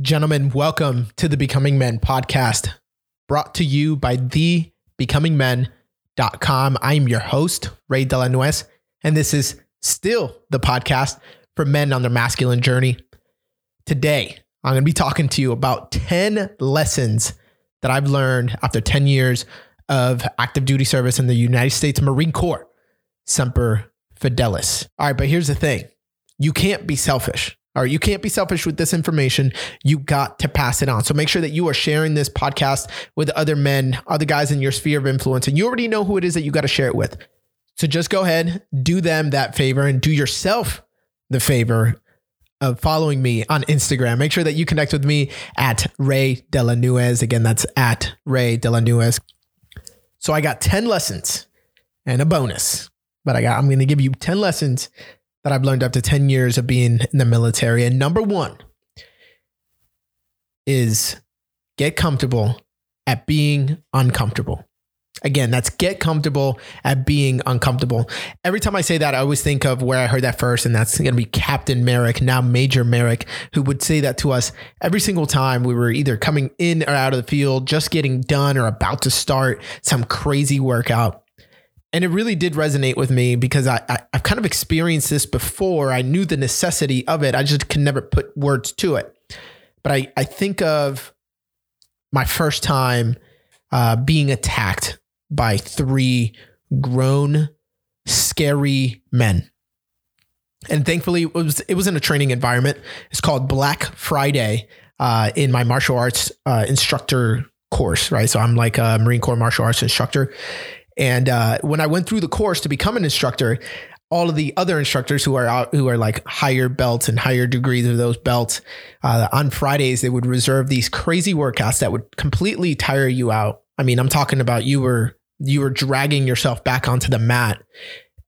Gentlemen, welcome to the Becoming Men podcast, brought to you by thebecomingmen.com. I'm your host, Ray Delanuez, and this is still the podcast for men on their masculine journey. Today, I'm going to be talking to you about 10 lessons that I've learned after 10 years of active duty service in the United States Marine Corps, Semper Fidelis. All right, but here's the thing you can't be selfish. All right, you can't be selfish with this information. You got to pass it on. So make sure that you are sharing this podcast with other men, other guys in your sphere of influence, and you already know who it is that you got to share it with. So just go ahead, do them that favor, and do yourself the favor of following me on Instagram. Make sure that you connect with me at Ray Delanuez. Again, that's at Ray Delanuez. So I got 10 lessons and a bonus, but I got I'm going to give you 10 lessons that I've learned after 10 years of being in the military. And number one is get comfortable at being uncomfortable. Again, that's get comfortable at being uncomfortable. Every time I say that, I always think of where I heard that first, and that's going to be Captain Merrick, now Major Merrick, who would say that to us every single time we were either coming in or out of the field, just getting done or about to start some crazy workout. And it really did resonate with me because I, I have kind of experienced this before. I knew the necessity of it. I just could never put words to it. But I, I think of my first time uh, being attacked by three grown, scary men. And thankfully, it was it was in a training environment. It's called Black Friday uh, in my martial arts uh, instructor course, right? So I'm like a Marine Corps martial arts instructor, and uh, when I went through the course to become an instructor, all of the other instructors who are out, who are like higher belts and higher degrees of those belts, uh, on Fridays they would reserve these crazy workouts that would completely tire you out. I mean, I'm talking about you were you were dragging yourself back onto the mat,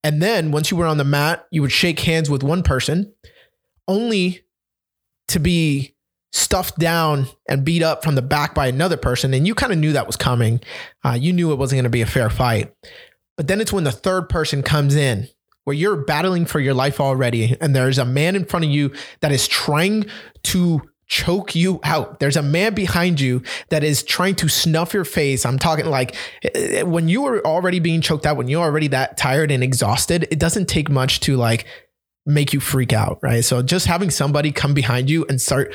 and then once you were on the mat, you would shake hands with one person, only to be stuffed down and beat up from the back by another person. And you kind of knew that was coming. Uh, you knew it wasn't going to be a fair fight. But then it's when the third person comes in where you're battling for your life already. And there's a man in front of you that is trying to choke you out. There's a man behind you that is trying to snuff your face. I'm talking like eh, when you are already being choked out, when you're already that tired and exhausted, it doesn't take much to like make you freak out, right? So just having somebody come behind you and start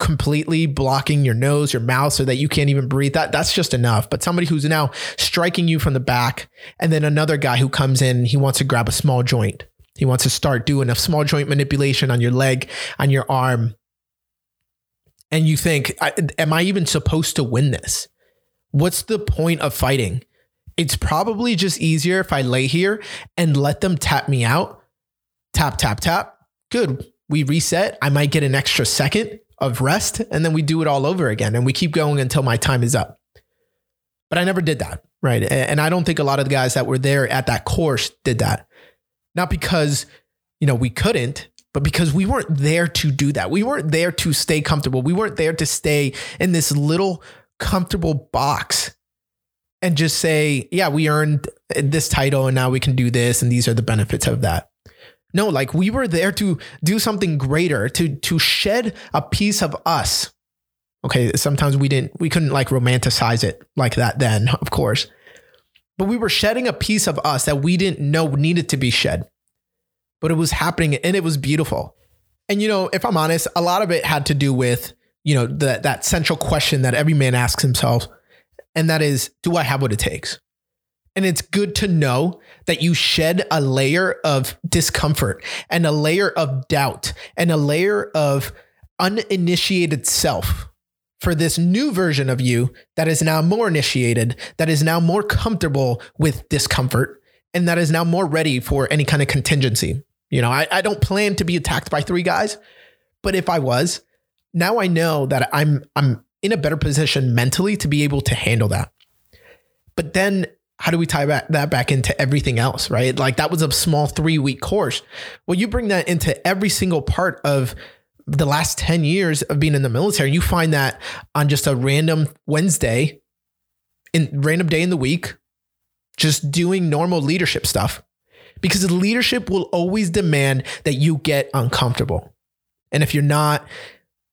completely blocking your nose, your mouth so that you can't even breathe. That that's just enough. But somebody who's now striking you from the back and then another guy who comes in, he wants to grab a small joint. He wants to start doing a small joint manipulation on your leg, on your arm. And you think, am I even supposed to win this? What's the point of fighting? It's probably just easier if I lay here and let them tap me out. Tap, tap, tap. Good. We reset. I might get an extra second of rest and then we do it all over again and we keep going until my time is up. But I never did that, right? And I don't think a lot of the guys that were there at that course did that. Not because, you know, we couldn't, but because we weren't there to do that. We weren't there to stay comfortable. We weren't there to stay in this little comfortable box and just say, yeah, we earned this title and now we can do this and these are the benefits of that. No, like we were there to do something greater, to to shed a piece of us. Okay, sometimes we didn't we couldn't like romanticize it like that then, of course. But we were shedding a piece of us that we didn't know needed to be shed. But it was happening and it was beautiful. And you know, if I'm honest, a lot of it had to do with, you know, that that central question that every man asks himself, and that is, do I have what it takes? And it's good to know that you shed a layer of discomfort and a layer of doubt and a layer of uninitiated self for this new version of you that is now more initiated, that is now more comfortable with discomfort, and that is now more ready for any kind of contingency. You know, I, I don't plan to be attacked by three guys, but if I was, now I know that I'm I'm in a better position mentally to be able to handle that. But then how do we tie back, that back into everything else, right? Like that was a small three week course. Well, you bring that into every single part of the last 10 years of being in the military. You find that on just a random Wednesday, in random day in the week, just doing normal leadership stuff. Because leadership will always demand that you get uncomfortable. And if you're not,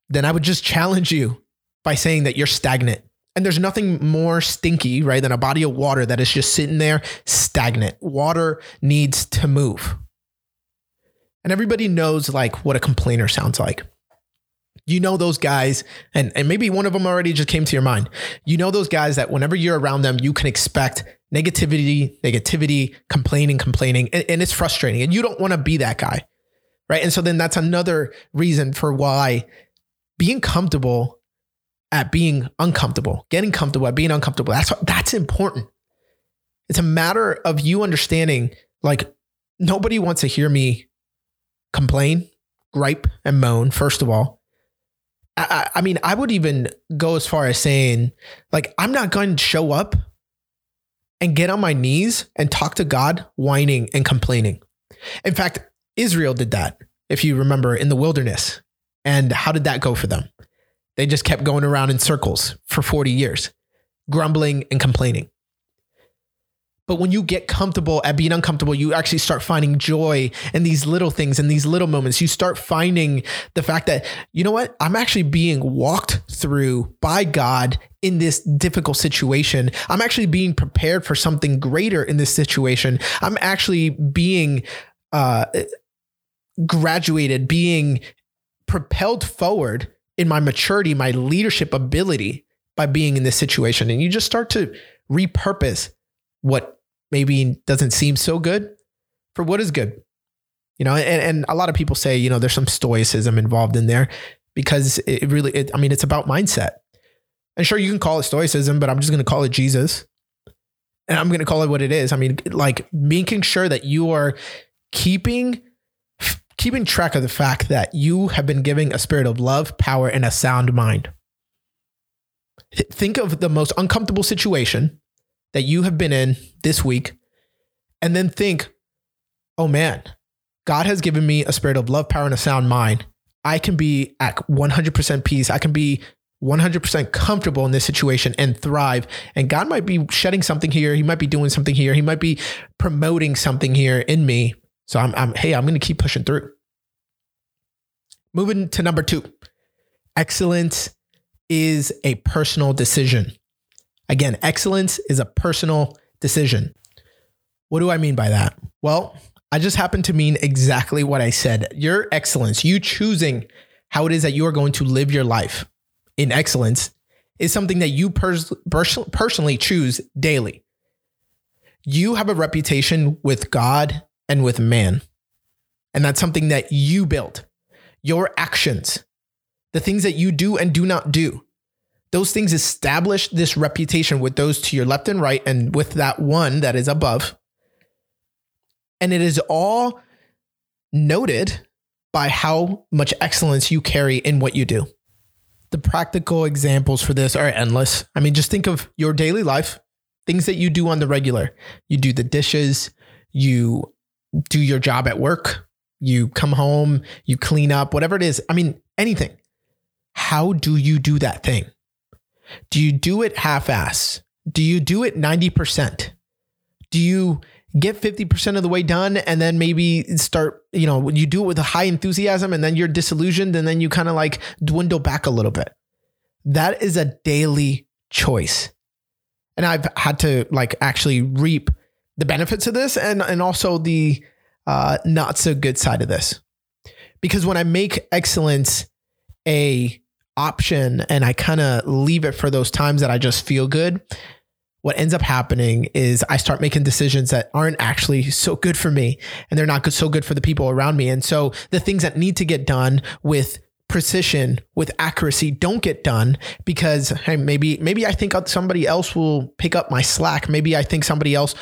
then I would just challenge you by saying that you're stagnant. And there's nothing more stinky, right, than a body of water that is just sitting there stagnant. Water needs to move. And everybody knows like what a complainer sounds like. You know those guys, and, and maybe one of them already just came to your mind. You know those guys that whenever you're around them, you can expect negativity, negativity, complaining, complaining, and, and it's frustrating. And you don't want to be that guy. Right. And so then that's another reason for why being comfortable at being uncomfortable, getting comfortable at being uncomfortable. That's that's important. It's a matter of you understanding like nobody wants to hear me complain, gripe, and moan, first of all. I, I, mean, I would even go as far as saying, like, I'm not going to show up and get on my knees and talk to God whining and complaining. In fact, Israel did that, if you remember, in the wilderness. And how did that go for them? They just kept going around in circles for 40 years, grumbling and complaining. But when you get comfortable at being uncomfortable, you actually start finding joy in these little things and these little moments. You start finding the fact that, you know what? I'm actually being walked through by God in this difficult situation. I'm actually being prepared for something greater in this situation. I'm actually being uh, graduated, being propelled forward in my maturity, my leadership ability by being in this situation. And you just start to repurpose what maybe doesn't seem so good for what is good. You know, and, and a lot of people say, you know, there's some stoicism involved in there because it really, it, I mean, it's about mindset. And sure, you can call it stoicism, but I'm just going to call it Jesus. And I'm going to call it what it is. I mean, like making sure that you are keeping keeping track of the fact that you have been giving a spirit of love, power, and a sound mind. Think of the most uncomfortable situation that you have been in this week, and then think, oh man, God has given me a spirit of love, power, and a sound mind. I can be at 100% peace. I can be 100% comfortable in this situation and thrive. And God might be shedding something here. He might be doing something here. He might be promoting something here in me. So I'm, I'm hey, I'm going to keep pushing through. Moving to number two, excellence is a personal decision. Again, excellence is a personal decision. What do I mean by that? Well, I just happen to mean exactly what I said. Your excellence, you choosing how it is that you are going to live your life in excellence, is something that you pers- pers- personally choose daily. You have a reputation with God and with man. And that's something that you built. Your actions, the things that you do and do not do, those things establish this reputation with those to your left and right, and with that one that is above. And it is all noted by how much excellence you carry in what you do. The practical examples for this are endless. I mean, just think of your daily life, things that you do on the regular. You do the dishes, you do your job at work, you come home, you clean up, whatever it is. I mean, anything. How do you do that thing? Do you do it half ass? Do you do it 90%? Do you get 50% of the way done and then maybe start, you know, you do it with a high enthusiasm and then you're disillusioned and then you kind of like dwindle back a little bit? That is a daily choice. And I've had to like actually reap the benefits of this and and also the uh, not so good side of this. Because when I make excellence a option and I kind of leave it for those times that I just feel good, what ends up happening is I start making decisions that aren't actually so good for me and they're not so good for the people around me. And so the things that need to get done with precision with accuracy don't get done because hey, maybe maybe I think somebody else will pick up my slack. Maybe I think somebody else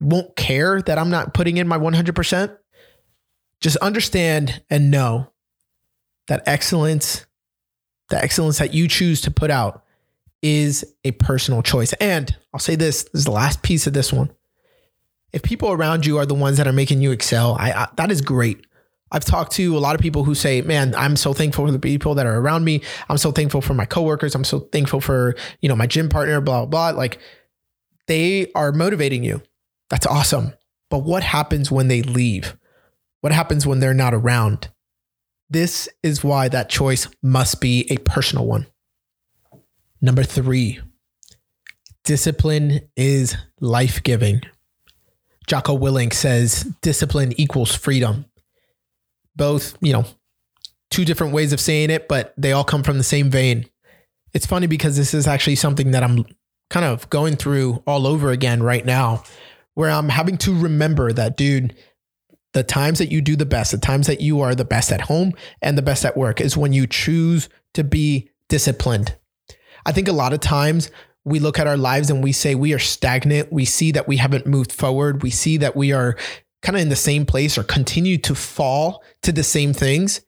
won't care that I'm not putting in my 100%. Just understand and know that excellence the excellence that you choose to put out is a personal choice. And I'll say this, this is the last piece of this one. If people around you are the ones that are making you excel, I, I, that is great. I've talked to a lot of people who say, "Man, I'm so thankful for the people that are around me. I'm so thankful for my coworkers. I'm so thankful for, you know, my gym partner, blah blah." blah. Like they are motivating you. That's awesome. But what happens when they leave? What happens when they're not around? This is why that choice must be a personal one. Number three, discipline is life giving. Jocko Willink says discipline equals freedom. Both, you know, two different ways of saying it, but they all come from the same vein. It's funny because this is actually something that I'm kind of going through all over again right now, where I'm having to remember that, dude, the times that you do the best, the times that you are the best at home and the best at work is when you choose to be disciplined. I think a lot of times we look at our lives and we say we are stagnant. We see that we haven't moved forward. We see that we are kind of in the same place or continue to fall to the same things.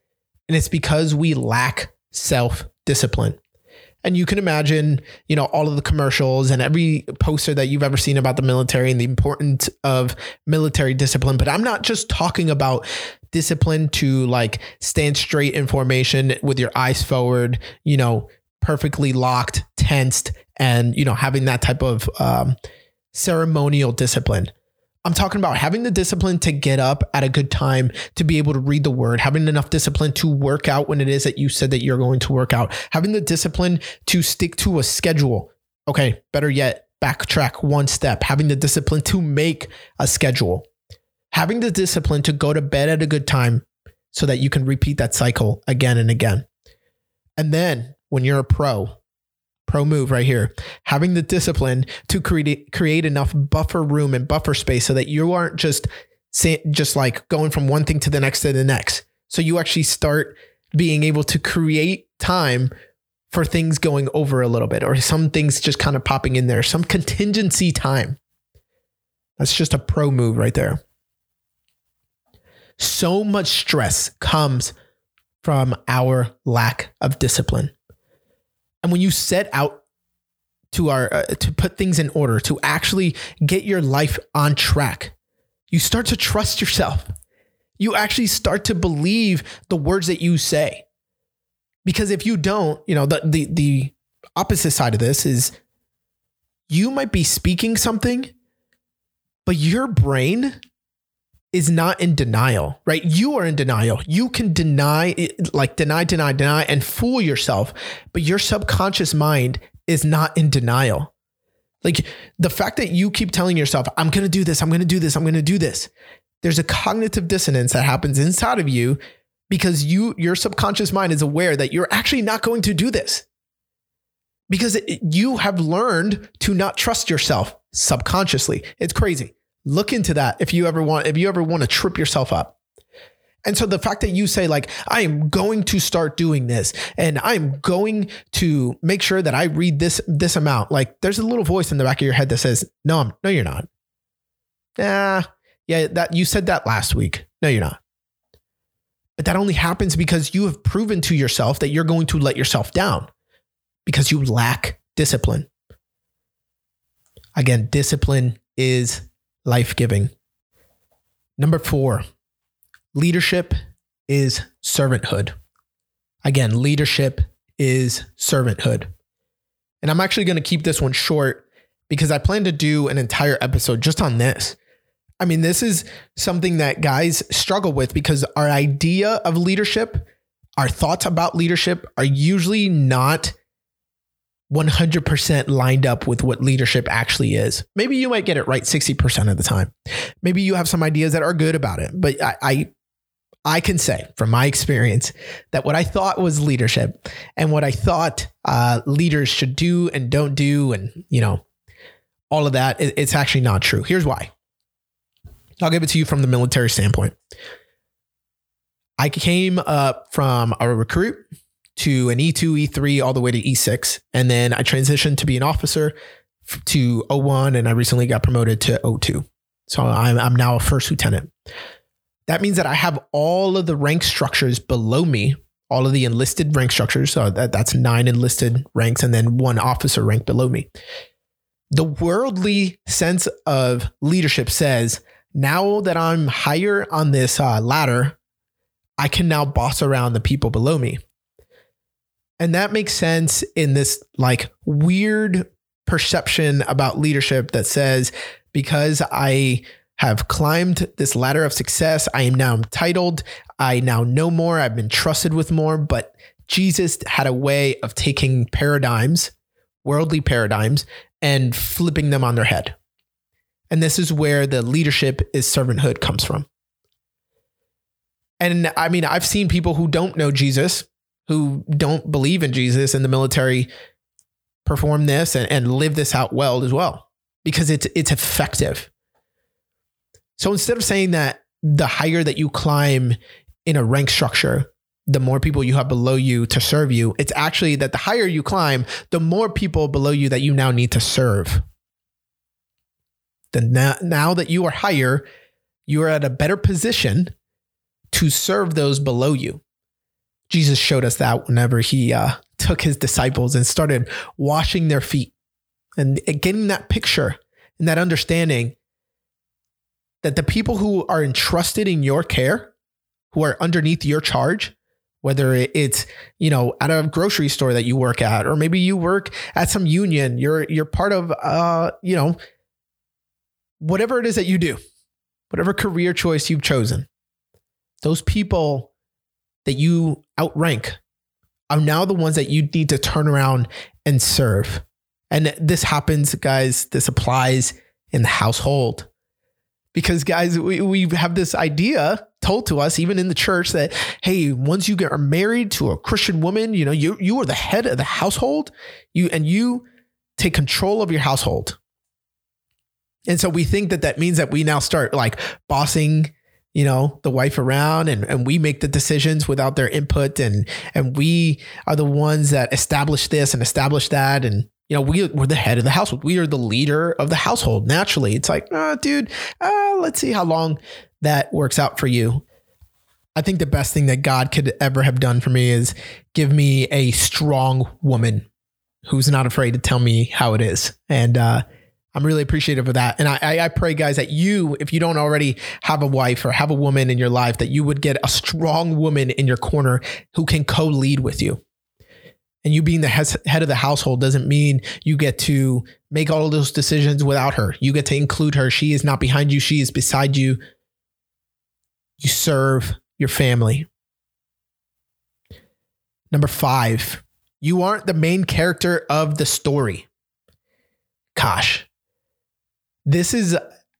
And it's because we lack self discipline. And you can imagine, you know, all of the commercials and every poster that you've ever seen about the military and the importance of military discipline. But I'm not just talking about discipline to like stand straight in formation with your eyes forward, you know, perfectly locked, tensed, and, you know, having that type of um, ceremonial discipline. I'm talking about having the discipline to get up at a good time to be able to read the word, having enough discipline to work out when it is that you said that you're going to work out, having the discipline to stick to a schedule. Okay, better yet, backtrack one step, having the discipline to make a schedule, having the discipline to go to bed at a good time so that you can repeat that cycle again and again. And then when you're a pro, pro move right here. Having the discipline to create create enough buffer room and buffer space so that you aren't just just like going from one thing to the next to the next. So you actually start being able to create time for things going over a little bit or some things just kind of popping in there, some contingency time. That's just a pro move right there. So much stress comes from our lack of discipline. And when you set out to our uh, to put things in order, to actually get your life on track, you start to trust yourself. You actually start to believe the words that you say. Because if you don't, you know, the the the opposite side of this is you might be speaking something, but your brain is not in denial, right? You are in denial. You can deny, like deny, deny, deny, and fool yourself, but your subconscious mind is not in denial. Like the fact that you keep telling yourself, I'm going to do this, I'm going to do this, I'm going to do this. There's a cognitive dissonance that happens inside of you because you your subconscious mind is aware that you're actually not going to do this. Because it, you have learned to not trust yourself subconsciously. It's crazy. Look into that if you ever want if you ever want to trip yourself up. And so the fact that you say like I am going to start doing this and I'm going to make sure that I read this this amount like there's a little voice in the back of your head that says no I'm no you're not. Yeah, yeah that you said that last week. No you're not. But that only happens because you have proven to yourself that you're going to let yourself down because you lack discipline. Again, discipline is life giving. Number four, leadership is servanthood. Again, leadership is servanthood. And I'm actually going to keep this one short because I plan to do an entire episode just on this. I mean, this is something that guys struggle with because our idea of leadership, our thoughts about leadership are usually not 100% lined up with what leadership actually is. Maybe you might get it right 60% of the time. Maybe you have some ideas that are good about it, but I, I, I can say from my experience that what I thought was leadership and what I thought uh, leaders should do and don't do, and you know, all of that, it, it's actually not true. Here's why. I'll give it to you from the military standpoint. I came up from a recruit to an E2, E3, all the way to E6. And then I transitioned to be an officer to O1, and I recently got promoted to O2. So I'm, I'm now a first lieutenant. That means that I have all of the rank structures below me, all of the enlisted rank structures. So that, that's nine enlisted ranks and then one officer rank below me. The worldly sense of leadership says now that I'm higher on this uh, ladder, I can now boss around the people below me. And that makes sense in this like weird perception about leadership that says because I have climbed this ladder of success. I am now entitled. I now know more. I've been trusted with more. But Jesus had a way of taking paradigms, worldly paradigms, and flipping them on their head. And this is where the leadership is servanthood comes from. And I mean, I've seen people who don't know Jesus, who don't believe in Jesus in the military perform this and, and live this out well as well because it's it's effective. So instead of saying that the higher that you climb in a rank structure, the more people you have below you to serve you, it's actually that the higher you climb, the more people below you that you now need to serve. Then now, now that you are higher, you are at a better position to serve those below you. Jesus showed us that whenever he uh, took his disciples and started washing their feet and getting that picture and that understanding that the people who are entrusted in your care, who are underneath your charge, whether it's you know at a grocery store that you work at or maybe you work at some union you're you're part of uh you know whatever it is that you do whatever career choice you've chosen those people that you outrank are now the ones that you need to turn around and serve. And this happens, guys, this applies in the household. Because, guys, we, we have this idea told to us, even in the church, that, hey, once you get married to a Christian woman, you know, you, you are the head of the household, you and you take control of your household. And so we think that that means that we now start like bossing you know the wife around and, and we make the decisions without their input. And and we are the ones that establish this and establish that. And you know we, we're the head of the household. We are the leader of the household naturally. It's like oh, dude uh, let's see how long that works out for you. I think the best thing that god could ever have done for me is give me a strong woman who's not afraid to tell me how it is. And uh, I'm really appreciative of that. And I, I pray, guys, that you, if you don't already have a wife or have a woman in your life, that you would get a strong woman in your corner who can co lead with you. And you being the head of the household doesn't mean you get to make all those decisions without her. You get to include her. She is not behind you, she is beside you. You serve your family. Number five, you aren't the main character of the story. Gosh, this is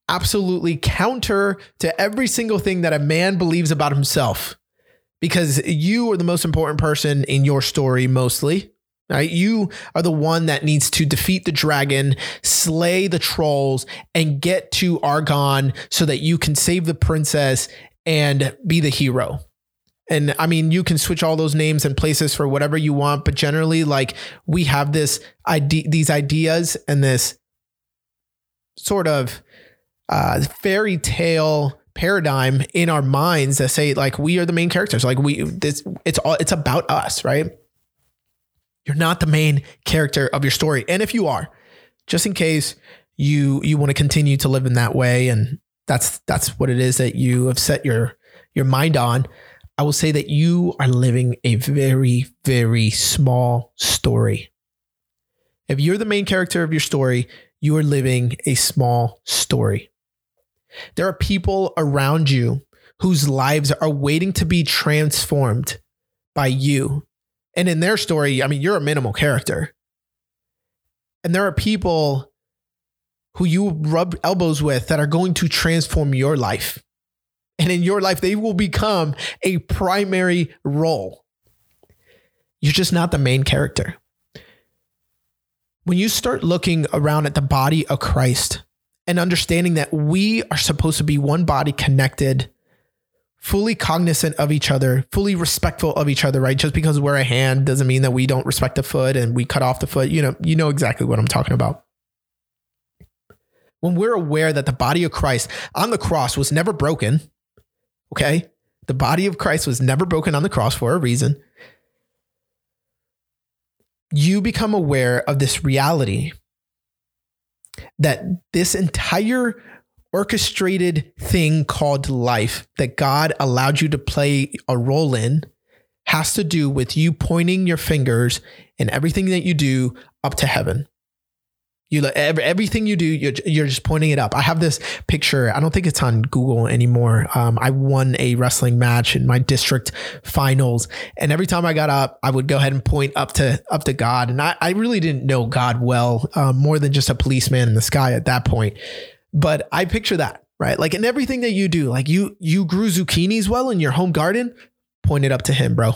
absolutely counter to every single thing that a man believes about himself because you are the most important person in your story mostly right? You are the one that needs to defeat the dragon slay the trolls and get to argon so that you can save the princess and be the hero. And i mean you can switch all those names and places for whatever you want but generally like we have this idea these ideas and this sort of uh, fairy tale paradigm in our minds that say like we are the main characters. Like we this it's all it's about us right? You're not the main character of your story. And if you are just in case you you want to continue to live in that way and that's that's what it is that you have set your your mind on i will say that you are living a very very small story. If you're the main character of your story you are living a small story. There are people around you whose lives are waiting to be transformed by you. And in their story, I mean, you're a minimal character. And there are people who you rub elbows with that are going to transform your life. And in your life, they will become a primary role. You're just not the main character when you start looking around at the body of Christ and understanding that we are supposed to be one body connected, fully cognizant of each other, fully respectful of each other, right? Just because we're a hand doesn't mean that we don't respect the foot and we cut off the foot. You know, you know exactly what I'm talking about. When we're aware that the body of Christ on the cross was never broken, okay? The body of Christ was never broken on the cross for a reason you become aware of this reality that this entire orchestrated thing called life that God allowed you to play a role in has to do with you pointing your fingers and everything that you do up to heaven. You every, everything you do, you're, you're just pointing it up. I have this picture. I don't think it's on Google anymore. Um, I won a wrestling match in my district finals, and every time I got up, I would go ahead and point up to up to God. And I, I really didn't know God well, um, more than just a policeman in the sky at that point. But I picture that right, like in everything that you do, like you you grew zucchinis well in your home garden, point it up to Him, bro.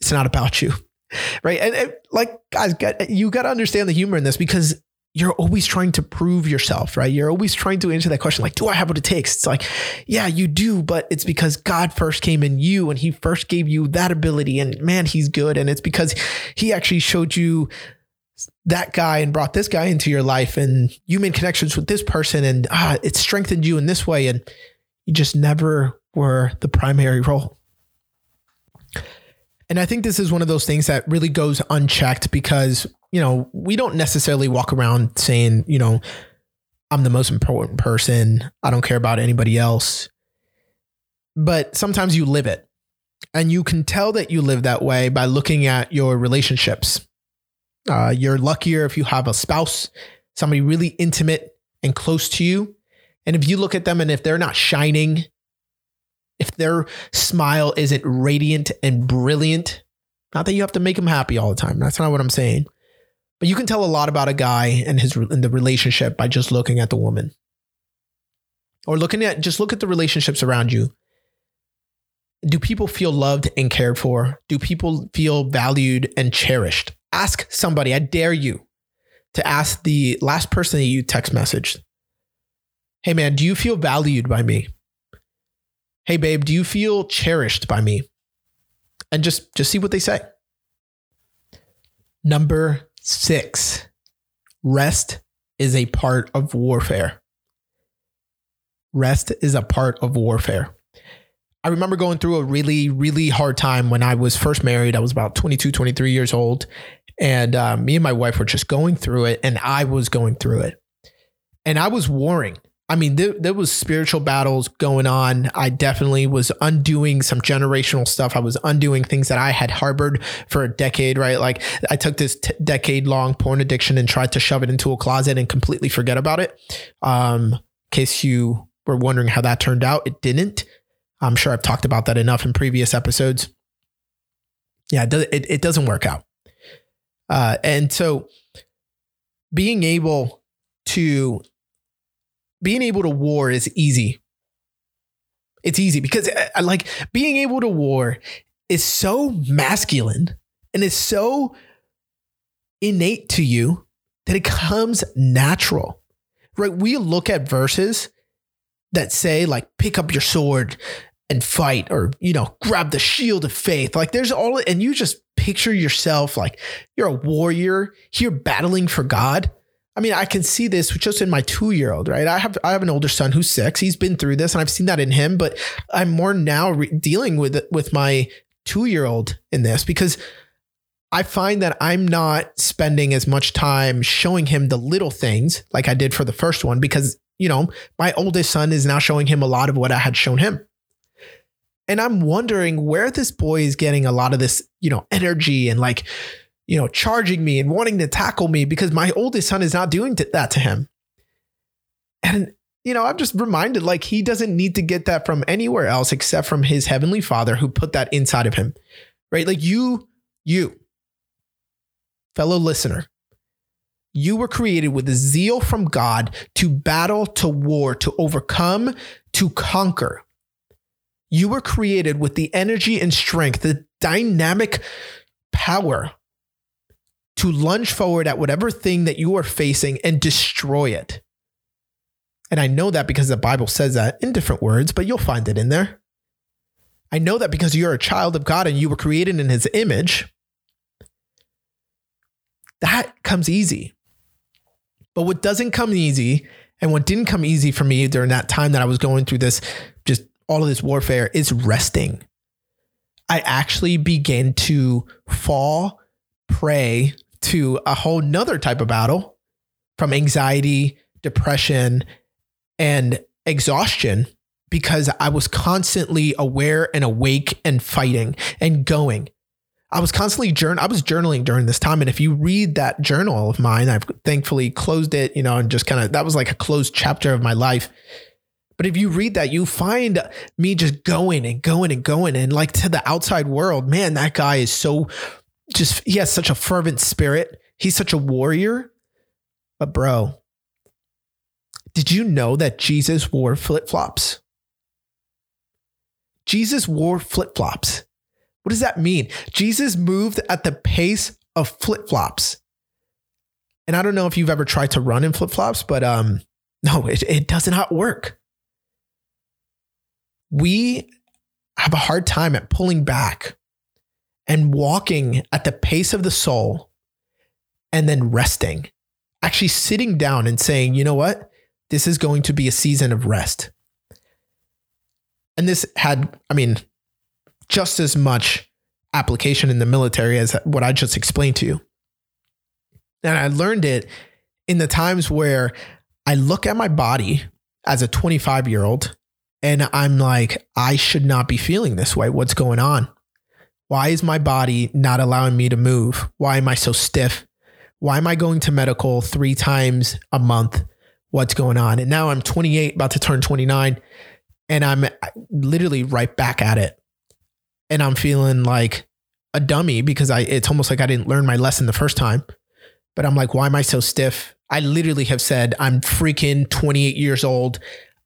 It's not about you right? And, and, like, guys, you got to understand the humor in this because you're always trying to prove yourself, right? You're always trying to answer that question, like, do I have what it takes? It's like, yeah, you do, but it's because God first came in you and he first gave you that ability. And man, he's good. And it's because he actually showed you that guy and brought this guy into your life and you made connections with this person and ah, it strengthened you in this way. And you just never were the primary role. And I think this is one of those things that really goes unchecked because, you know, we don't necessarily walk around saying, you know, I'm the most important person. I don't care about anybody else. But sometimes you live it. And you can tell that you live that way by looking at your relationships. Uh, you're luckier if you have a spouse, somebody really intimate and close to you. And if you look at them and if they're not shining if their smile isn't radiant and brilliant, not that you have to make them happy all the time. That's not what I'm saying. But you can tell a lot about a guy and his and the relationship by just looking at the woman. Or looking at just look at the relationships around you. Do people feel loved and cared for? Do people feel valued and cherished? Ask somebody, I dare you to ask the last person that you text messaged. Hey man, do you feel valued by me? hey babe, do you feel cherished by me? And just just see what they say. Number 6. Rest is a part of warfare. Rest is a part of warfare. I remember going through a really, really hard time when I was first married. I was about 22, 23 years old. And uh, me and my wife were just going through it, and I was going through it. And I was warring. I mean, there, there was spiritual battles going on. I definitely was undoing some generational stuff. I was undoing things that I had harbored for a decade, right? Like I took this t- decade long porn addiction and tried to shove it into a closet and completely forget about it. Um, in case you were wondering how that turned out, it didn't. I'm sure I've talked about that enough in previous episodes. Yeah, it, does, it, it doesn't work out. Uh, and so being able to being able to war is easy. It's easy because I, uh, like being able to war is so masculine and it's so innate to you that it comes natural. Right? We look at verses that say like pick up your sword and fight or you know grab the shield of faith like there's all and you just picture yourself like you're a warrior here battling for god I mean, I can see this just in my two year old, right? I have I have an older son who's six. He's been through this, and I've seen that in him. But I'm more now re- dealing with with my two year old in this because I find that I'm not spending as much time showing him the little things like I did for the first one because you know my oldest son is now showing him a lot of what I had shown him. And I'm wondering where this boy is getting a lot of this, you know, energy and like you know, charging me and wanting to tackle me because my oldest son is not doing that to him. And, you know, I'm just reminded like he doesn't need to get that from anywhere else except from his heavenly father who put that inside of him, right? Like you, you, fellow listener, you were created with a zeal from God to battle, to war, to overcome, to conquer. You were created with the energy and strength, the dynamic power to lunge forward at whatever thing that you are facing and destroy it. And I know that because the Bible says that in different words, but you'll find it in there. I know that because you're a child of God and you were created in his image. That comes easy. But what doesn't come easy, and what didn't come easy for me during that time that I was going through this, just all of this warfare, is resting. I actually began to fall prey to a whole nother type of battle from anxiety, depression, and exhaustion because I was constantly aware and awake and fighting and going. I was constantly journal. I was journaling during this time, and if you read that journal of mine, I've thankfully closed it. You know, and just kind of that was like a closed chapter of my life. But if you read that, you find me just going and going and going, and like to the outside world, man, that guy is so just he has such a fervent spirit. He's such a warrior. But bro, did you know that Jesus wore flip flops? Jesus wore flip flops. What does that mean? Jesus moved at the pace of flip flops. And I don't know if you've ever tried to run in flip flops, but um, no, it, it does not work. We have a hard time at pulling back and walking at the pace of the soul and then resting, actually sitting down and saying, you know what? This is going to be a season of rest. And this had, I mean, just as much application in the military as what I just explained to you. And I learned it in the times where I look at my body as a 25 year old and I'm like, I should not be feeling this way. What's going on? Why is my body not allowing me to move? Why am I so stiff? Why am I going to medical three times a month? What's going on? And now I'm 28, about to turn 29, and I'm uh, literally right back at it. And I'm feeling like a dummy because I it's almost like I didn't learn my lesson the first time. But I'm like, why am I so stiff? I literally have said, I'm freaking 28 years old.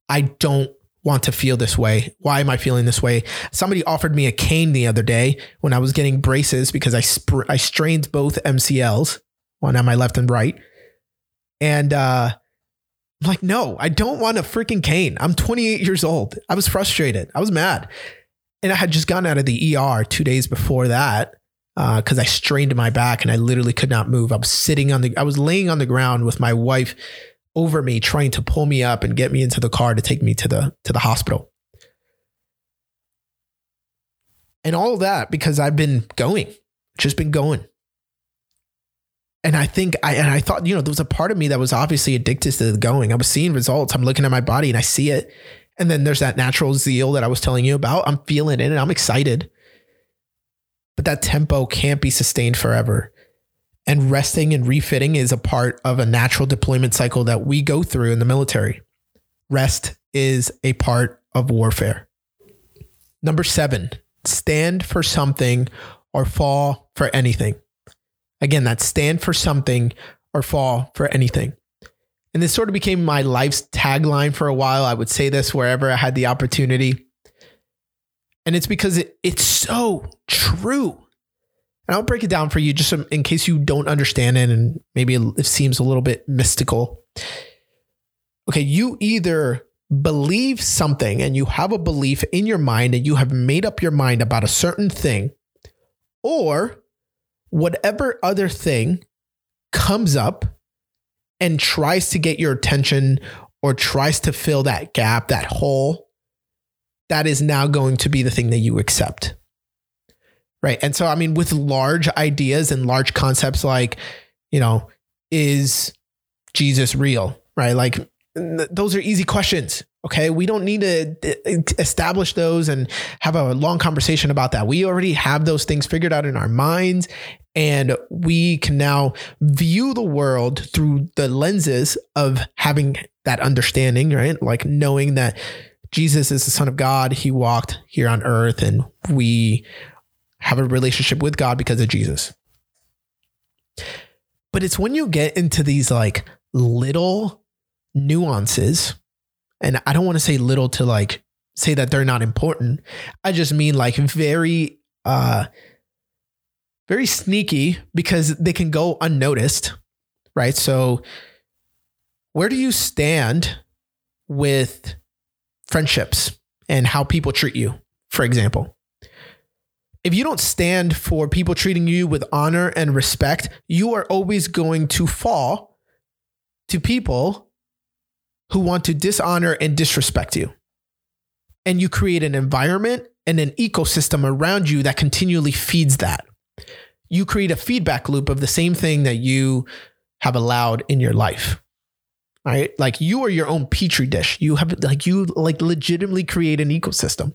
I don't want to feel this way. Why am I feeling this way? Somebody offered me a cane the other day when I was getting braces because I I strained both MCLs, one on my left and right. And uh, I'm like, no, I don't want a freaking cane. I'm 28 years old. I was frustrated. I was mad. And I had just gotten out of the ER two days before that because uh, I strained my back and I literally could not move. I was sitting on the, I was laying on the ground with my wife over me trying to pull me up and get me into the car to take me to the to the hospital. And all that because I've been going, just been going. And I think I and I thought, you know, there was a part of me that was obviously addicted to the going. I was seeing results. I'm looking at my body and I see it. And then there's that natural zeal that I was telling you about. I'm feeling it and I'm excited. But that tempo can't be sustained forever and resting and refitting is a part of a natural deployment cycle that we go through in the military. Rest is a part of warfare. Number seven, stand for something or fall for anything. Again, that stand for something or fall for anything. And this sort of became my life's tagline for a while. I would say this wherever I had the opportunity. And it's because it, it's so true. And I'll break it down for you just in case you don't understand it and maybe it seems a little bit mystical. Okay, you either believe something and you have a belief in your mind and you have made up your mind about a certain thing, or whatever other thing comes up and tries to get your attention or tries to fill that gap, that hole, that is now going to be the thing that you accept. Right. And so, I mean, with large ideas and large concepts like, you know, is Jesus real? Right. Like, those are easy questions. Okay. We don't need to uh, establish those and have a long conversation about that. We already have those things figured out in our minds. And we can now view the world through the lenses of having that understanding, right? Like knowing that Jesus is the Son of God. He walked here on earth and we have a relationship with God because of Jesus. But it's when you get into these like little nuances, and I don't want to say little to like say that they're not important. I just mean like very, uh, very sneaky because they can go unnoticed, right? So, where do you stand with friendships and how people treat you, for example? If you don't stand for people treating you with honor and respect, you are always going to fall to people who want to dishonor and disrespect you. And you create an environment and an ecosystem around you that continually feeds that. You create a feedback loop of the same thing that you have allowed in your life. Right? Like you are your own petri dish. You have like you like legitimately create an ecosystem.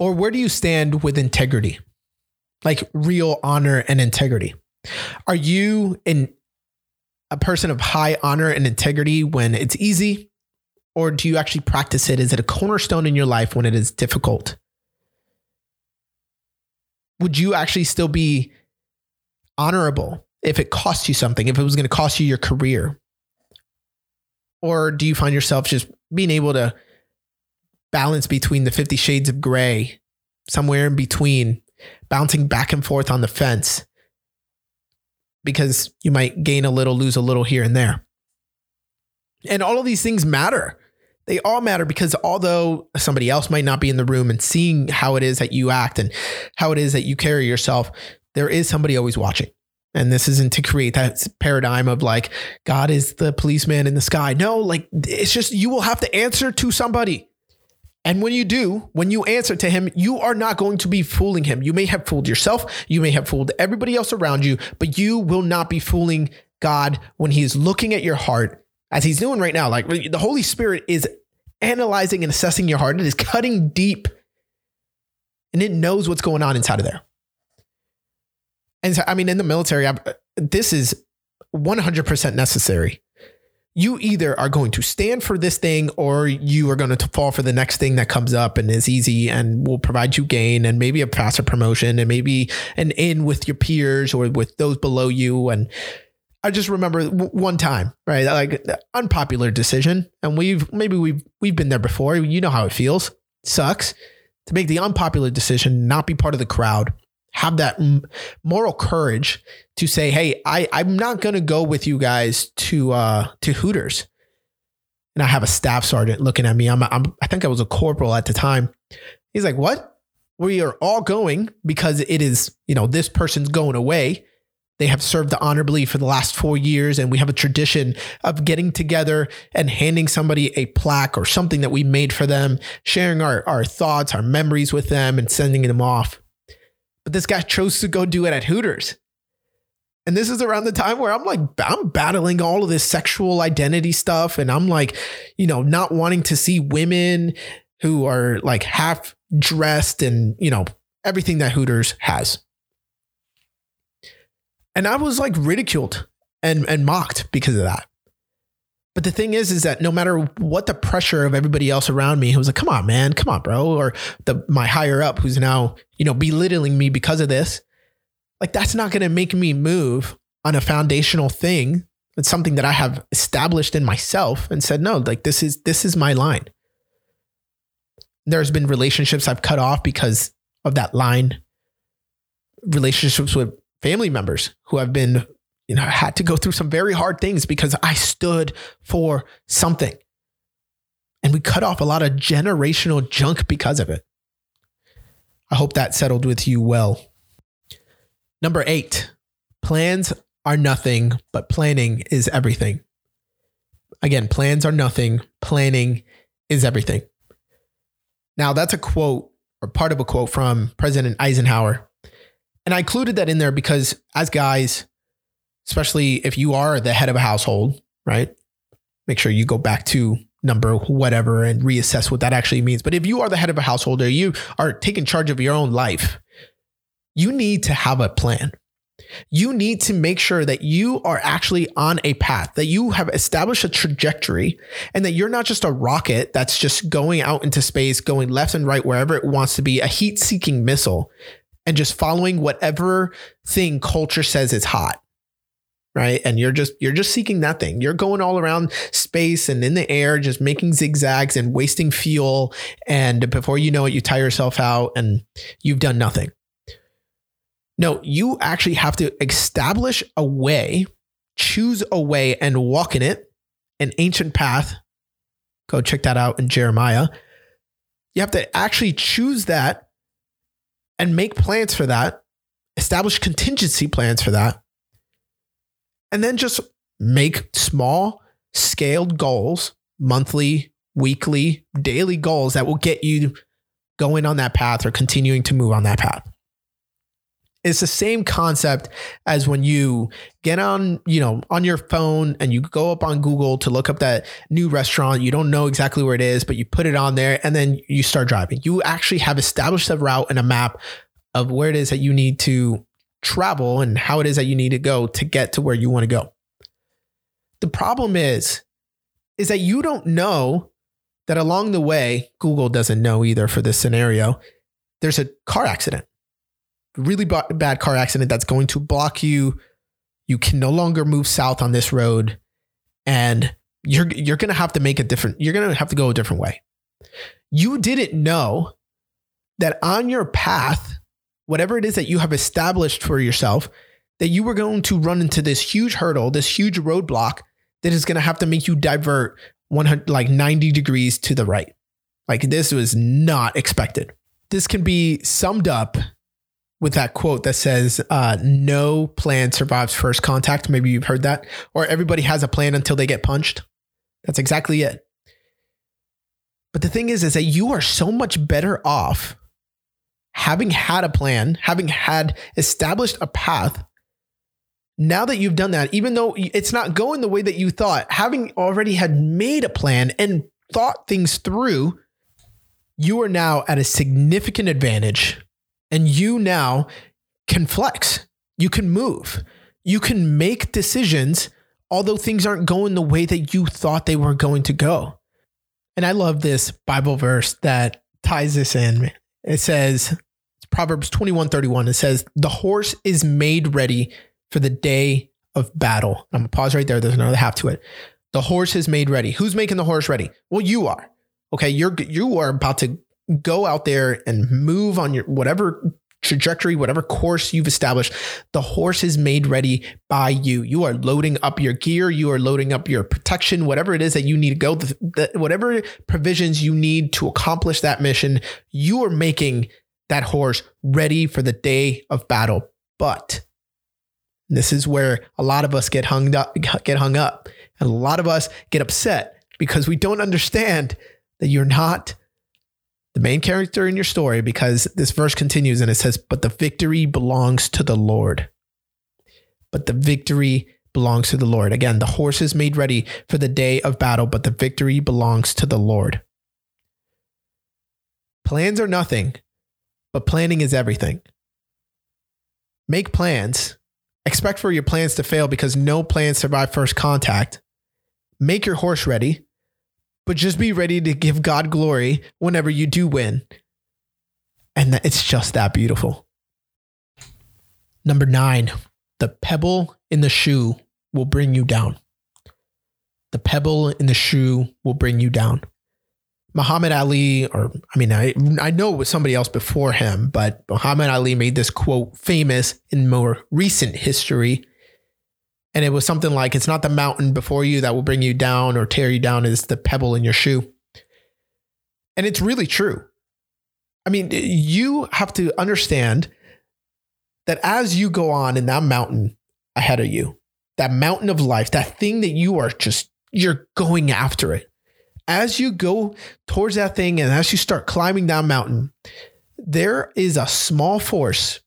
Or where do you stand with integrity? like real honor and integrity? Are you in a person of high honor and integrity when it's easy? Or do you actually practice it? Is it a cornerstone in your life when it is difficult? Would you actually still be honorable if it cost you something, if it was going to cost you your career? Or do you find yourself just being able to balance between the 50 shades of gray, somewhere in between, bouncing back and forth on the fence? Because you might gain a little, lose a little here and there. And all of these things matter. They all matter because although somebody else might not be in the room and seeing how it is that you act and how it is that you carry yourself, there is somebody always watching. And this isn't to create that paradigm of like, God is the policeman in the sky. No, like, it's just you will have to answer to somebody. And when you do, when you answer to him, you are not going to be fooling him. You may have fooled yourself, you may have fooled everybody else around you, but you will not be fooling God when he is looking at your heart as he's doing right now. Like the Holy Spirit is analyzing and assessing your heart. It is cutting deep and it knows what's going on inside of there. And so, I mean, in the military, I, this is 100% necessary. You either are going to stand for this thing or you are going to fall for the next thing that comes up and is easy and will provide you gain and maybe a faster promotion and maybe an in with your peers or with those below you. And I just remember one time, right? Like unpopular decision. And we've, maybe we've, we've been there before. You know how it feels. Sucks to make the unpopular decision, not be part of the crowd have that moral courage to say, "Hey, I I'm not going to go with you guys to uh to Hooters." And I have a staff sergeant looking at me. I'm, I'm I think I was a corporal at the time. He's like, "What? We are all going because it is, you know, this person's going away. They have served honorably for the last four years, and we have a tradition of getting together and handing somebody a plaque or something that we made for them, sharing our, our thoughts, our memories with them, and sending them off. But this guy chose to go do it at Hooters. And this is around the time where I'm like, I'm battling all of this sexual identity stuff. And I'm like, you know, not wanting to see women who are like half dressed and, you know, everything that Hooters has. And I was like ridiculed and, and mocked because of that. But the thing is, is that no matter what the pressure of everybody else around me, who was like, "Come on, man, come on, bro," or the my higher up, who's now you know belittling me because of this, like that's not to make me move on a foundational thing. It's something that I have established in myself and said, "No, like this is this is my line." There's been relationships I've cut off because of that line. Relationships with family members who have been you know, I had to go through some very hard things because I stood for something. And we cut off a lot of generational junk because of it. I hope that settled with you well. Number eight, plans are nothing, but planning is everything. Again, plans are nothing, planning is everything. Now, that's a quote or part of a quote from President Eisenhower. And I included that in there because as guys, especially if you are the head of a household, right? Make sure you go back to number whatever and reassess what that actually means. But if you are the head of a household or you are taking charge of your own life, you need to have a plan. You need to make sure that you are actually on a path, that you have established a trajectory, and that you're not just a rocket that's just going out into space, going left and right wherever it wants to be, a heat seeking missile, and just following whatever thing culture says is hot right? And you're just you're just seeking nothing. You're going all around space and in the air just making zigzags and wasting fuel. And before you know it you tire yourself out and you've done nothing. No you actually have to establish a way choose a way and walk in it. An ancient path. Go check that out in jeremiah. You have to actually choose that and make plans for that. Establish contingency plans for that and then just make small scaled goals, monthly, weekly, daily goals that will get you going on that path or continuing to move on that path. It's the same concept as when you get on, you know, on your phone and you go up on Google to look up that new restaurant. You don't know exactly where it is, but you put it on there and then you start driving. You actually have established a route and a map of where it is that you need to travel and how it is that you need to go to get to where you want to go. The problem is, is that you don't know that along the way, Google doesn't know either for this scenario, there's a car accident, really bad car accident that's going to block you. You can no longer move south on this road and you're you're going to have to make a different you're going to have to go a different way. You didn't know that on your path whatever it is that you have established for yourself that you were going to run into this huge hurdle, this huge roadblock that is going to have to make you divert 100 like 90 degrees to the right. Like this was not expected. This can be summed up with that quote that says, uh, "No plan survives first contact." Maybe you've heard that, or everybody has a plan until they get punched. That's exactly it. But the thing is, is that you are so much better off having had a plan, having had established a path now that you've done that, even though it's not going the way that you thought, having already had made a plan and thought things through, you are now at a significant advantage and you now can flex. You can move. You can make decisions, although things aren't going the way that you thought they were going to go. And I love this Bible verse that ties this in. It says, Proverbs 21 31, it says, The horse is made ready for the day of battle. I'm gonna pause right there. There's another half to it. The horse is made ready. Who's making the horse ready? Well, you are. Okay, you're you are about to go out there and move on your whatever trajectory, whatever course you've established, the horse is made ready by you. You are loading up your gear, you are loading up your protection, whatever it is that you need to go, the, the, whatever provisions you need to accomplish that mission, you are making that horse ready for the day of battle. But this is where a lot of us get hung up, get hung up. And a lot of us get upset because we don't understand that you're not the main character in your story because this verse continues and it says, But the victory belongs to the Lord. But the victory belongs to the Lord. Again, the horse is made ready for the day of battle, but the victory belongs to the Lord. Plans are nothing, but planning is everything. Make plans Expect for your plans to fail because no plans survive first contact. Make your horse ready, but just be ready to give God glory whenever you do win. And it's just that beautiful. Number nine, the pebble in the shoe will bring you down. The pebble in the shoe will bring you down. Muhammad Ali, or I mean, I, I know it was somebody else before him, but Muhammad Ali made this quote famous in more recent history. And it was something like, it's not the mountain before you that will bring you down or tear you down, it's the pebble in your shoe. And it's really true. I mean, you have to understand that as you go on in that mountain ahead of you, that mountain of life, that thing that you are just, you're going after it as you go towards that thing and as you start climbing down mountain, there is a small force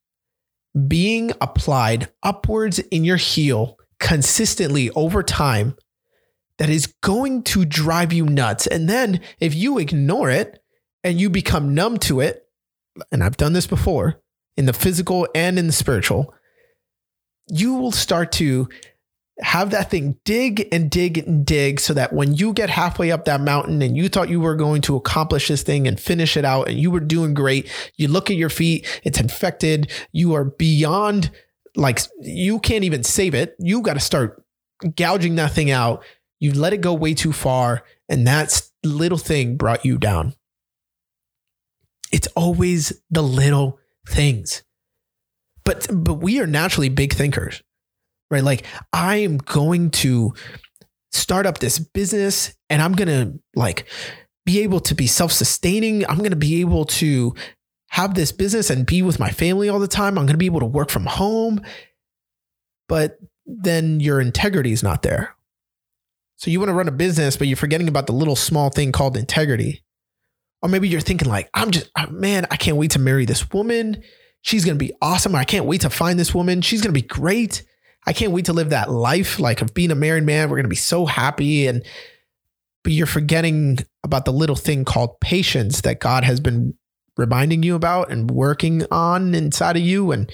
being applied upwards in your heel consistently over time that is going to drive you nuts. And then if you ignore it and you become numb to it, and I've done this before in the physical and in the spiritual, you will start to have that thing dig and dig and dig so that when you get halfway up that mountain and you thought you were going to accomplish this thing and finish it out and you were doing great, you look at your feet, it's infected, you are beyond like you can't even save it. You got to start gouging that thing out. You let it go way too far and that little thing brought you down. It's always the little things. But but we are naturally big thinkers right? Like I am going to start up this business and I'm going to like be able to be self-sustaining. I'm going to be able to have this business and be with my family all the time. I'm going to be able to work from home. But then your integrity is not there. So you want to run a business, but you're forgetting about the little small thing called integrity. Or maybe you're thinking like, I'm just, uh, man, I can't wait to marry this woman. She's going to be awesome. I can't wait to find this woman. She's going to be great. I can't wait to live that life like of being a married man. We're going to be so happy. And, but you're forgetting about the little thing called patience that God has been reminding you about and working on inside of you. And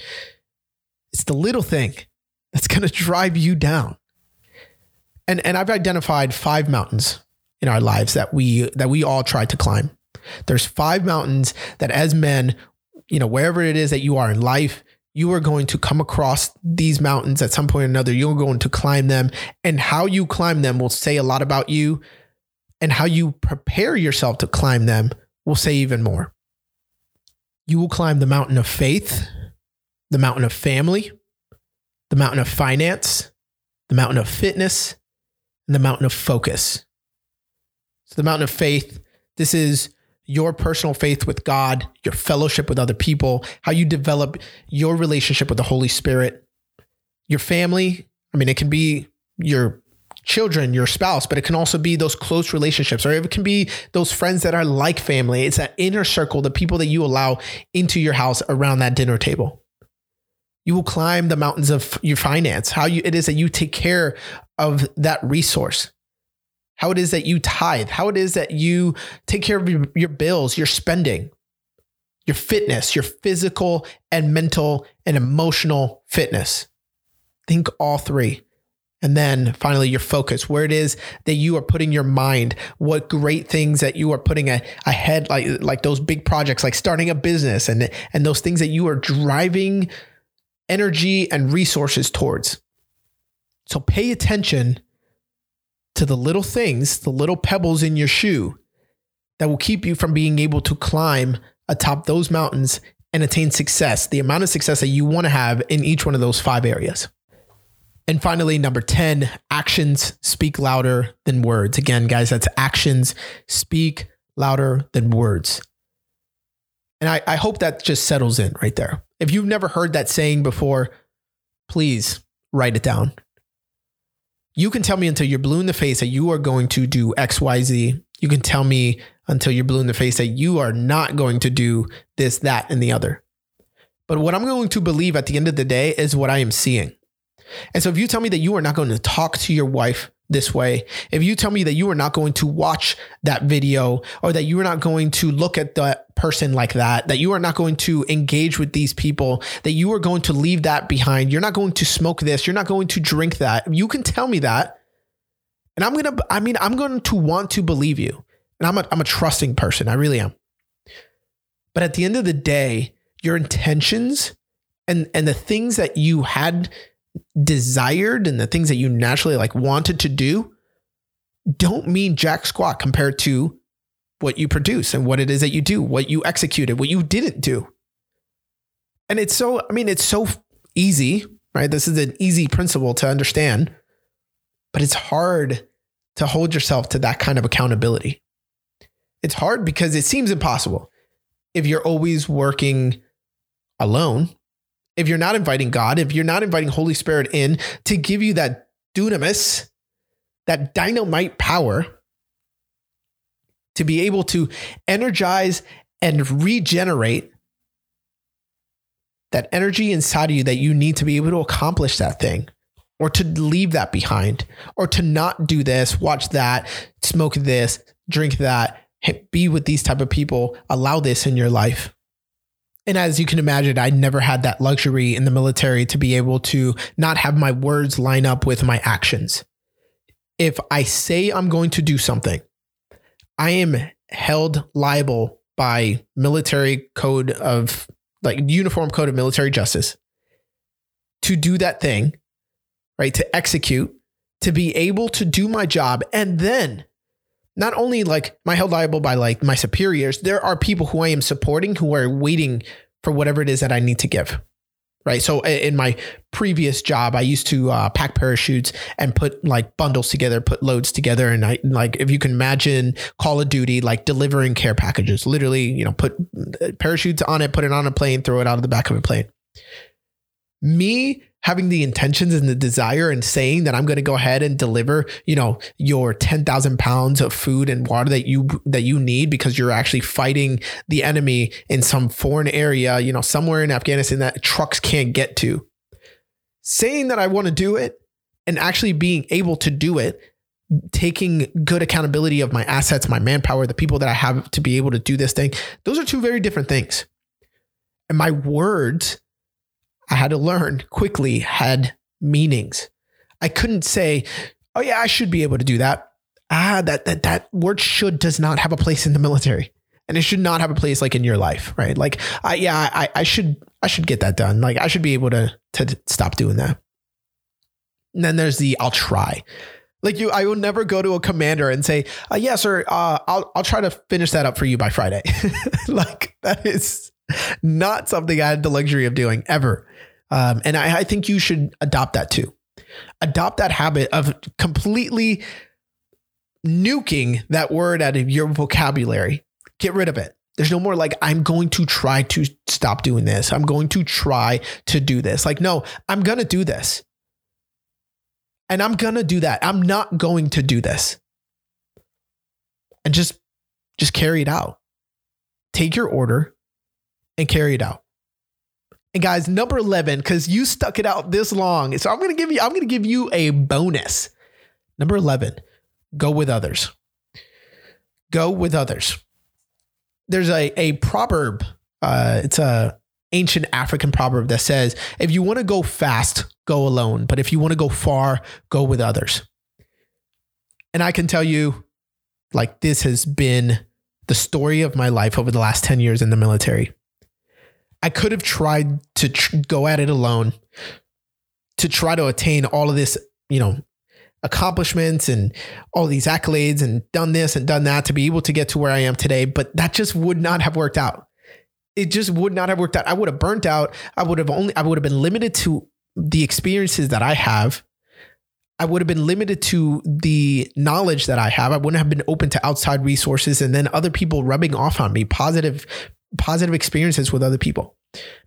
it's the little thing that's going to drive you down. And, and I've identified five mountains in our lives that we that we all try to climb. There's five mountains that as men, you know, wherever it is that you are in life, you are going to come across these mountains at some point or another. You're going to climb them. And how you climb them will say a lot about you. And how you prepare yourself to climb them will say even more. You will climb the mountain of faith, the mountain of family, the mountain of finance, the mountain of fitness, and the mountain of focus. So, the mountain of faith, this is your personal faith with God, your fellowship with other people, how you develop your relationship with the Holy Spirit, your family. I mean, it can be your children, your spouse, but it can also be those close relationships, or it can be those friends that are like family. It's that inner circle, the people that you allow into your house around that dinner table. You will climb the mountains of your finance, how you, it is that you take care of that resource how it is that you tithe, how it is that you take care of your, your bills, your spending, your fitness, your physical and mental and emotional fitness. Think all three. And then finally, your focus, where it is that you are putting your mind, what great things that you are putting ahead, like, like those big projects, like starting a business and, and those things that you are driving energy and resources towards. So pay attention to the little things, the little pebbles in your shoe that will keep you from being able to climb atop those mountains and attain success, the amount of success that you want to have in each one of those five areas. And finally, number 10, actions speak louder than words. Again, guys, that's actions speak louder than words. And I, I hope that just settles in right there. If you've never heard that saying before, please write it down you can tell me until you're blue in the face that you are going to do XYZ. You can tell me until you're blue in the face that you are not going to do this, that, and the other. But what I'm going to believe at the end of the day is what I am seeing. And so if you tell me that you are not going to talk to your wife this way, if you tell me that you are not going to watch that video or that you are not going to look at that person like that, that you are not going to engage with these people, that you are going to leave that behind, you're not going to smoke this, you're not going to drink that, you can tell me that. And I'm going to, I mean, I'm going to want to believe you. And I'm a, I'm a trusting person. I really am. But at the end of the day, your intentions and, and the things that you had desired and the things that you naturally like wanted to do don't mean jack squat compared to what you produce and what it is that you do, what you executed, what you didn't do. And it's so, I mean, it's so easy, right? This is an easy principle to understand, but it's hard to hold yourself to that kind of accountability. It's hard because it seems impossible if you're always working alone if you're not inviting God, if you're not inviting Holy Spirit in to give you that dunamis, that dynamite power to be able to energize and regenerate that energy inside of you that you need to be able to accomplish that thing or to leave that behind or to not do this, watch that, smoke this, drink that, be with these type of people, allow this in your life. And as you can imagine, I never had that luxury in the military to be able to not have my words line up with my actions. If I say I'm going to do something, I am held liable by military code of like uniform code of military justice to do that thing, right? To execute, to be able to do my job and then not only like am I held liable by like my superiors, there are people who I am supporting who are waiting for whatever it is that I need to give. Right. So in my previous job, I used to uh, pack parachutes and put like bundles together, put loads together. And I like, if you can imagine Call of Duty, like delivering care packages, literally, you know, put uh, parachutes on it, put it on a plane, throw it out of the back of a plane. Me having the intentions and the desire and saying that I'm going to go ahead and deliver, you know, your 10,000 pounds of food and water that you, that you need because you're actually fighting the enemy in some foreign area, you know, somewhere in Afghanistan that trucks can't get to. Saying that I want to do it and actually being able to do it taking good accountability of my assets, my manpower, the people that I have to be able to do this thing. Those are two very different things. And my words, I had to learn quickly, had meanings. I couldn't say, oh yeah, I should be able to do that. Ah, that that that word should does not have a place in the military. And it should not have a place like in your life, right? Like, I yeah, I I should I should get that done. Like I should be able to to stop doing that. And then there's the I'll try. Like you, I will never go to a commander and say, uh, "Yes, yeah, sir. Uh, I'll I'll try to finish that up for you by Friday." like that is not something I had the luxury of doing ever. Um, and I, I think you should adopt that too. Adopt that habit of completely nuking that word out of your vocabulary. Get rid of it. There's no more like, I'm going to try to stop doing this. I'm going to try to do this. Like, no, I'm going to do this. And I'm going to do that. I'm not going to do this. And just just carry it out. Take your order and carry it out. And guys, number 11 cuz you stuck it out this long. So I'm to give you I'm to give you a bonus. Number 11. Go with others. Go with others. There's a a proverb uh, it's a ancient African proverb that says, if you want to go fast, go alone. But if you want to go far, go with others. And I can tell you, like, this has been the story of my life over the last 10 years in the military. I could have tried to tr- go at it alone to try to attain all of this, you know, accomplishments and all these accolades and done this and done that to be able to get to where I am today. But that just would not have worked out it just would not have worked out. I would have burnt out. I would have only I would have been limited to the experiences that I have. I would have been limited to the knowledge that I have. I wouldn't have been open to outside resources and then other people rubbing off on me, positive positive experiences with other people.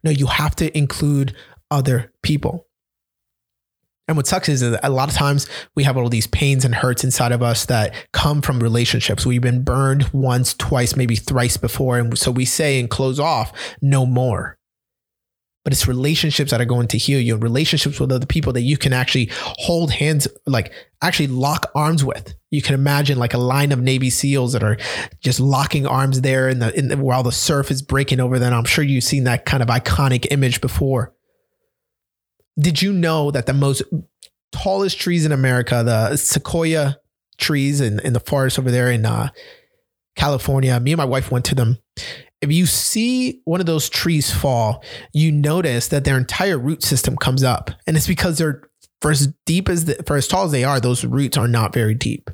No, you have to include other people. And what sucks is that a lot of times we have all these pains and hurts inside of us that come from relationships. We've been burned once, twice, maybe thrice before. And so we say and close off, no more. But it's relationships that are going to heal you, and relationships with other people that you can actually hold hands, like actually lock arms with. You can imagine like a line of Navy SEALs that are just locking arms there in the, in the while the surf is breaking over them. I'm sure you've seen that kind of iconic image before. Did you know that the most tallest trees in America, the sequoia trees in, in the forest over there in uh, California, me and my wife went to them. If you see one of those trees fall, you notice that their entire root system comes up. And it's because they're for as deep as the, for as tall as they are, those roots are not very deep.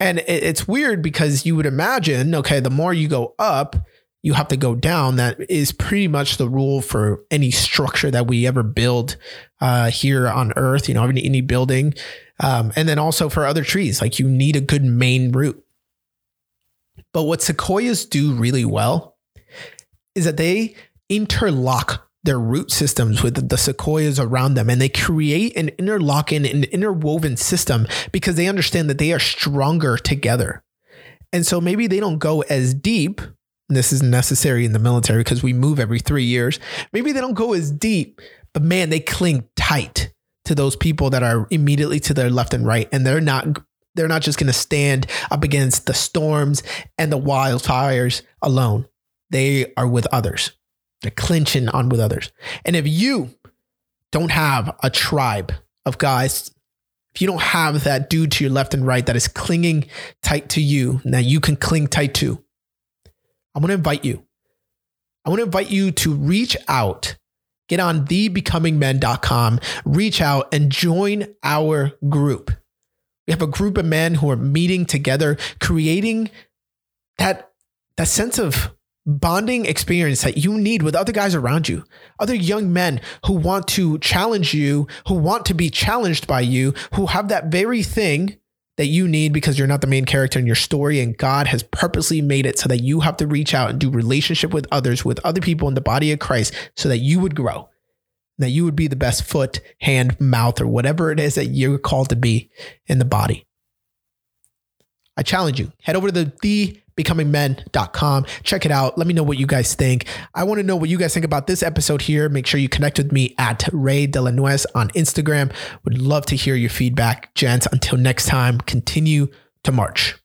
And it, it's weird because you would imagine, okay, the more you go up, you have to go down. That is pretty much the rule for any structure that we ever build uh, here on Earth. You know, any, any building, um, and then also for other trees, like you need a good main root. But what sequoias do really well is that they interlock their root systems with the sequoias around them and they create an interlocking and interwoven system because they understand that they are stronger together. And so maybe they don't go as deep this is necessary in the military because we move every three years. Maybe they don't go as deep, but man, they cling tight to those people that are immediately to their left and right, and they're not they're not just going to stand up against the storms and the wildfires alone. They are with others. They're clinching on with others. And if you don't have a tribe of guys, if you don't have that dude to your left and right that is clinging tight to you, that you can cling tight to, I'm going to invite you. I want to invite you to reach out, get on thebecomingmen.com, reach out and join our group. We have a group of men who are meeting together, creating that, that sense of bonding experience that you need with other guys around you, other young men who want to challenge you, who want to be challenged by you, who have that very thing that you need because you're not the main character in your story and God has purposely made it so that you have to reach out and do relationship with others with other people in the body of Christ so that you would grow that you would be the best foot, hand, mouth or whatever it is that you're called to be in the body. I challenge you. Head over to the becomingmen.com. Check it out. Let me know what you guys think. I want to know what you guys think about this episode here. Make sure you connect with me at Ray Delanuez on Instagram. Would love to hear your feedback, gents. Until next time, continue to march.